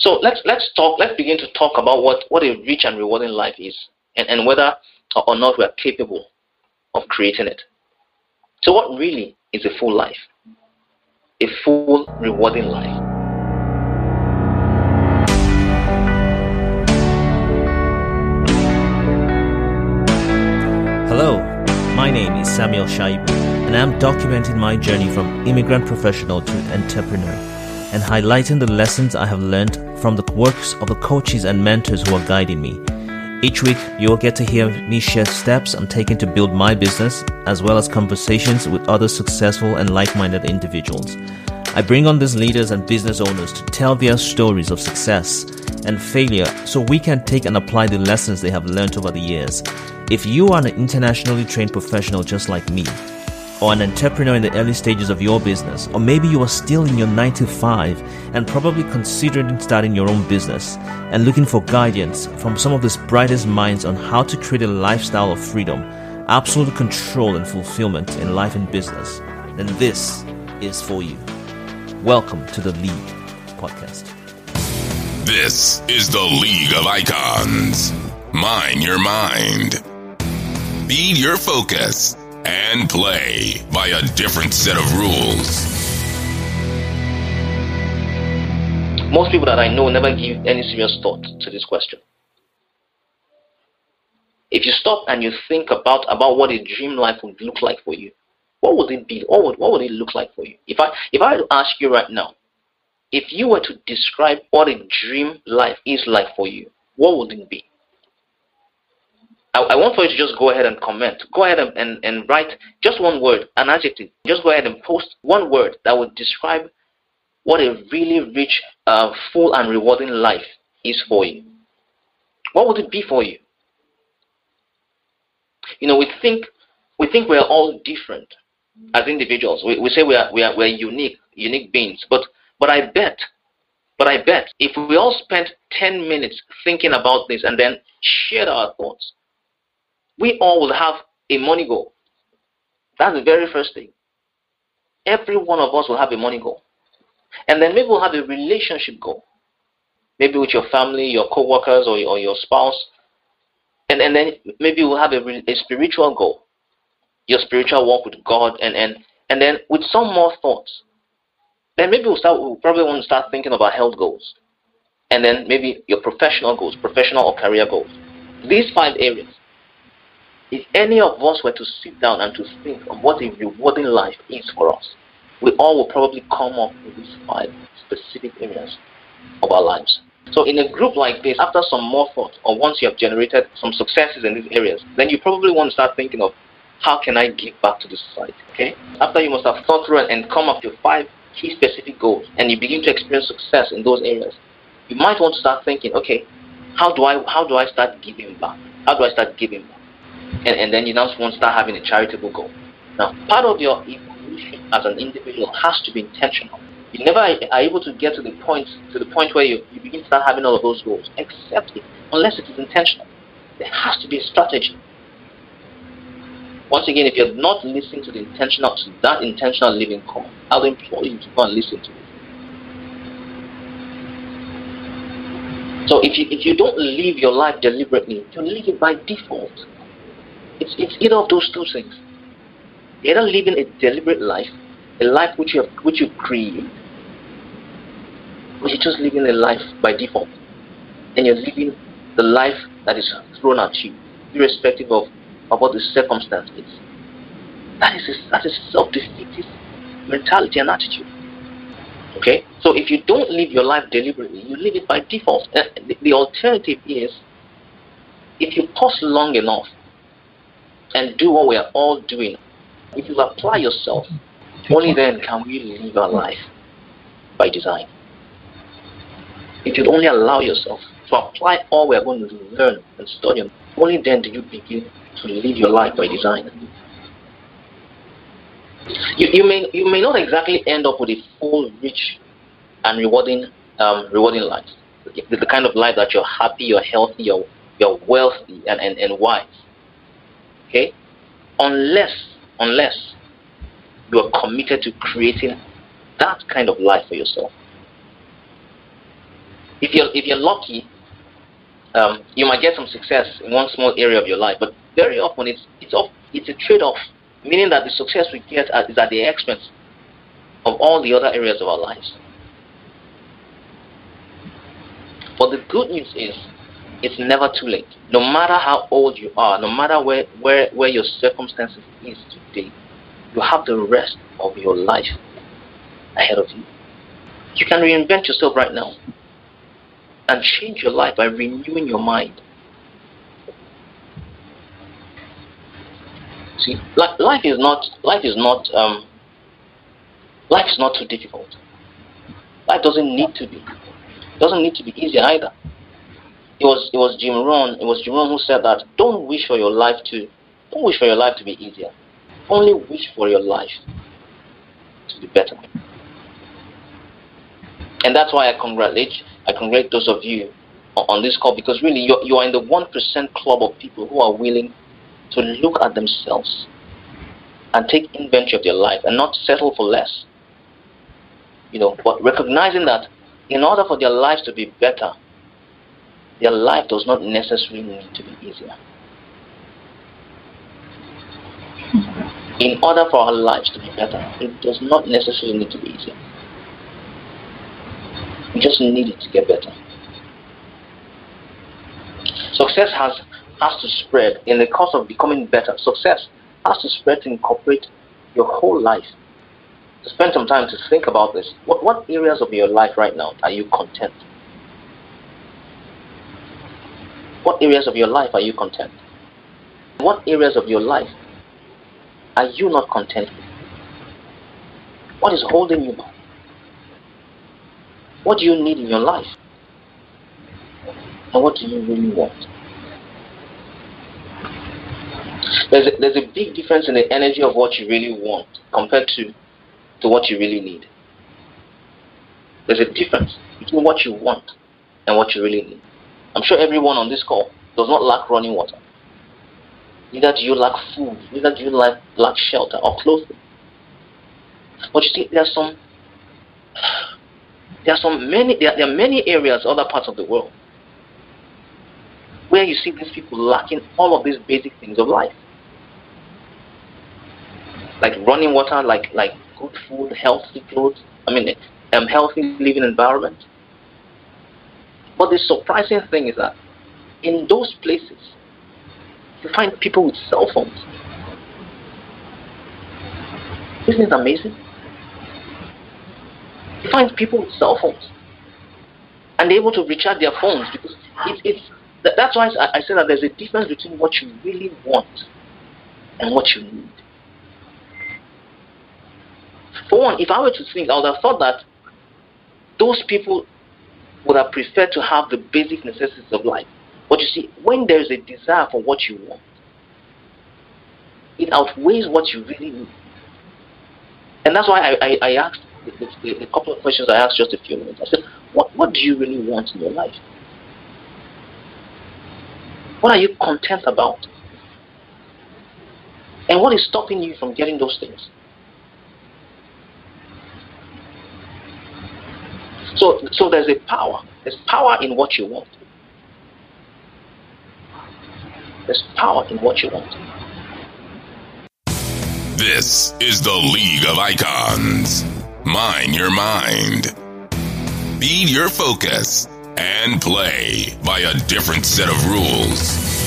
So let's let's talk. Let's begin to talk about what what a rich and rewarding life is, and, and whether or not we are capable of creating it. So, what really is a full life? A full, rewarding life. Hello, my name is Samuel Shaibu, and I'm documenting my journey from immigrant professional to entrepreneur and highlighting the lessons I have learned from the works of the coaches and mentors who are guiding me. Each week, you will get to hear me share steps I'm taking to build my business, as well as conversations with other successful and like minded individuals. I bring on these leaders and business owners to tell their stories of success and failure so we can take and apply the lessons they have learned over the years. If you are an internationally trained professional just like me, or an entrepreneur in the early stages of your business, or maybe you are still in your 9 to 5 and probably considering starting your own business and looking for guidance from some of the brightest minds on how to create a lifestyle of freedom, absolute control, and fulfillment in life and business, then this is for you. Welcome to the League podcast. This is the League of Icons. Mine your mind. Be your focus and play by a different set of rules. Most people that I know never give any serious thought to this question. If you stop and you think about, about what a dream life would look like for you, what would it be? What would, what would it look like for you? If I if I ask you right now, if you were to describe what a dream life is like for you, what would it be? I, I, want for you to just go ahead and comment. Go ahead and, and, and write just one word, an adjective. Just go ahead and post one word that would describe what a really rich, uh, full, and rewarding life is for you. What would it be for you? You know, we think we think we're all different as individuals. We, we say we are, we are we're unique, unique beings. But but I bet, but I bet if we all spent 10 minutes thinking about this and then shared our thoughts, we all will have a money goal. That's the very first thing. Every one of us will have a money goal. And then maybe we'll have a relationship goal. Maybe with your family, your co-workers, or, or your spouse. And, and then maybe we'll have a, a spiritual goal. Your spiritual walk with God. And, and, and then with some more thoughts. Then maybe we'll, start, we'll probably want to start thinking about health goals. And then maybe your professional goals, professional or career goals. These five areas if any of us were to sit down and to think of what a rewarding life is for us, we all will probably come up with these five specific areas of our lives. So in a group like this, after some more thought, or once you have generated some successes in these areas, then you probably want to start thinking of how can I give back to the society? Okay? After you must have thought through and come up with five key specific goals, and you begin to experience success in those areas, you might want to start thinking, okay, how do I how do I start giving back? How do I start giving back? And, and then you now want to start having a charitable goal. Now, part of your evolution as an individual has to be intentional. You never are able to get to the point to the point where you, you begin to start having all of those goals, except if, unless it is intentional. There has to be a strategy. Once again, if you're not listening to the intentional to that intentional living call, I'll implore you to go and listen to it. So if you if you don't live your life deliberately, you live it by default. It's, it's either of those two things. You're either living a deliberate life, a life which you, have, which you create, or you're just living a life by default. And you're living the life that is thrown at you, irrespective of, of what the circumstance is. That is a, that is self-defeative mentality and attitude. Okay? So if you don't live your life deliberately, you live it by default. The, the alternative is if you pause long enough and do what we are all doing. If you apply yourself, only then can we live our life by design. If you only allow yourself to apply all we are going to learn and study, only then do you begin to live your life by design. You, you may you may not exactly end up with a full, rich, and rewarding um, rewarding life. The, the kind of life that you're happy, you're healthy, you're, you're wealthy, and, and, and wise. Okay? Unless, unless you are committed to creating that kind of life for yourself. if you're if you're lucky, um, you might get some success in one small area of your life, but very often it's it's off, it's a trade-off, meaning that the success we get is at the expense of all the other areas of our lives. But the good news is, it's never too late. No matter how old you are, no matter where, where, where your circumstances is today, you have the rest of your life ahead of you. You can reinvent yourself right now and change your life by renewing your mind. See, life is not life is not um, life is not too difficult. Life doesn't need to be. Doesn't need to be easy either. It was it was Jim Rohn it was Jim Rohn who said that don't wish for your life to don't wish for your life to be easier. Only wish for your life to be better. And that's why I congratulate I congratulate those of you on this call because really you're, you are in the 1% club of people who are willing to look at themselves and take inventory of their life and not settle for less. You know, but recognizing that in order for their lives to be better, their life does not necessarily need to be easier. In order for our lives to be better, it does not necessarily need to be easier. We just need it to get better. Success has has to spread in the course of becoming better. Success has to spread to incorporate your whole life. To spend some time to think about this. What what areas of your life right now are you content? What areas of your life are you content? What areas of your life are you not content with? What is holding you back? What do you need in your life? And what do you really want? There's a, there's a big difference in the energy of what you really want compared to, to what you really need. There's a difference between what you want and what you really need. I'm sure everyone on this call does not lack running water. Neither do you lack food, neither do you lack, lack shelter or clothing. But you see, there are some there are some many there, there are many areas, other parts of the world, where you see these people lacking all of these basic things of life. Like running water, like like good food, healthy clothes, I mean um, healthy living environment. But the surprising thing is that in those places you find people with cell phones. Isn't it amazing? You find people with cell phones and they're able to recharge their phones because it's, that's why I, I say that there's a difference between what you really want and what you need. For one, if I were to think, I would have thought that those people would have preferred to have the basic necessities of life. But you see, when there's a desire for what you want, it outweighs what you really need. And that's why I, I, I asked the, couple of questions I asked just a few minutes. I said, what, what do you really want in your life? What are you content about? And what is stopping you from getting those things? So, so there's a power. There's power in what you want. There's power in what you want. This is the League of Icons. Mine your mind. Feed your focus and play by a different set of rules.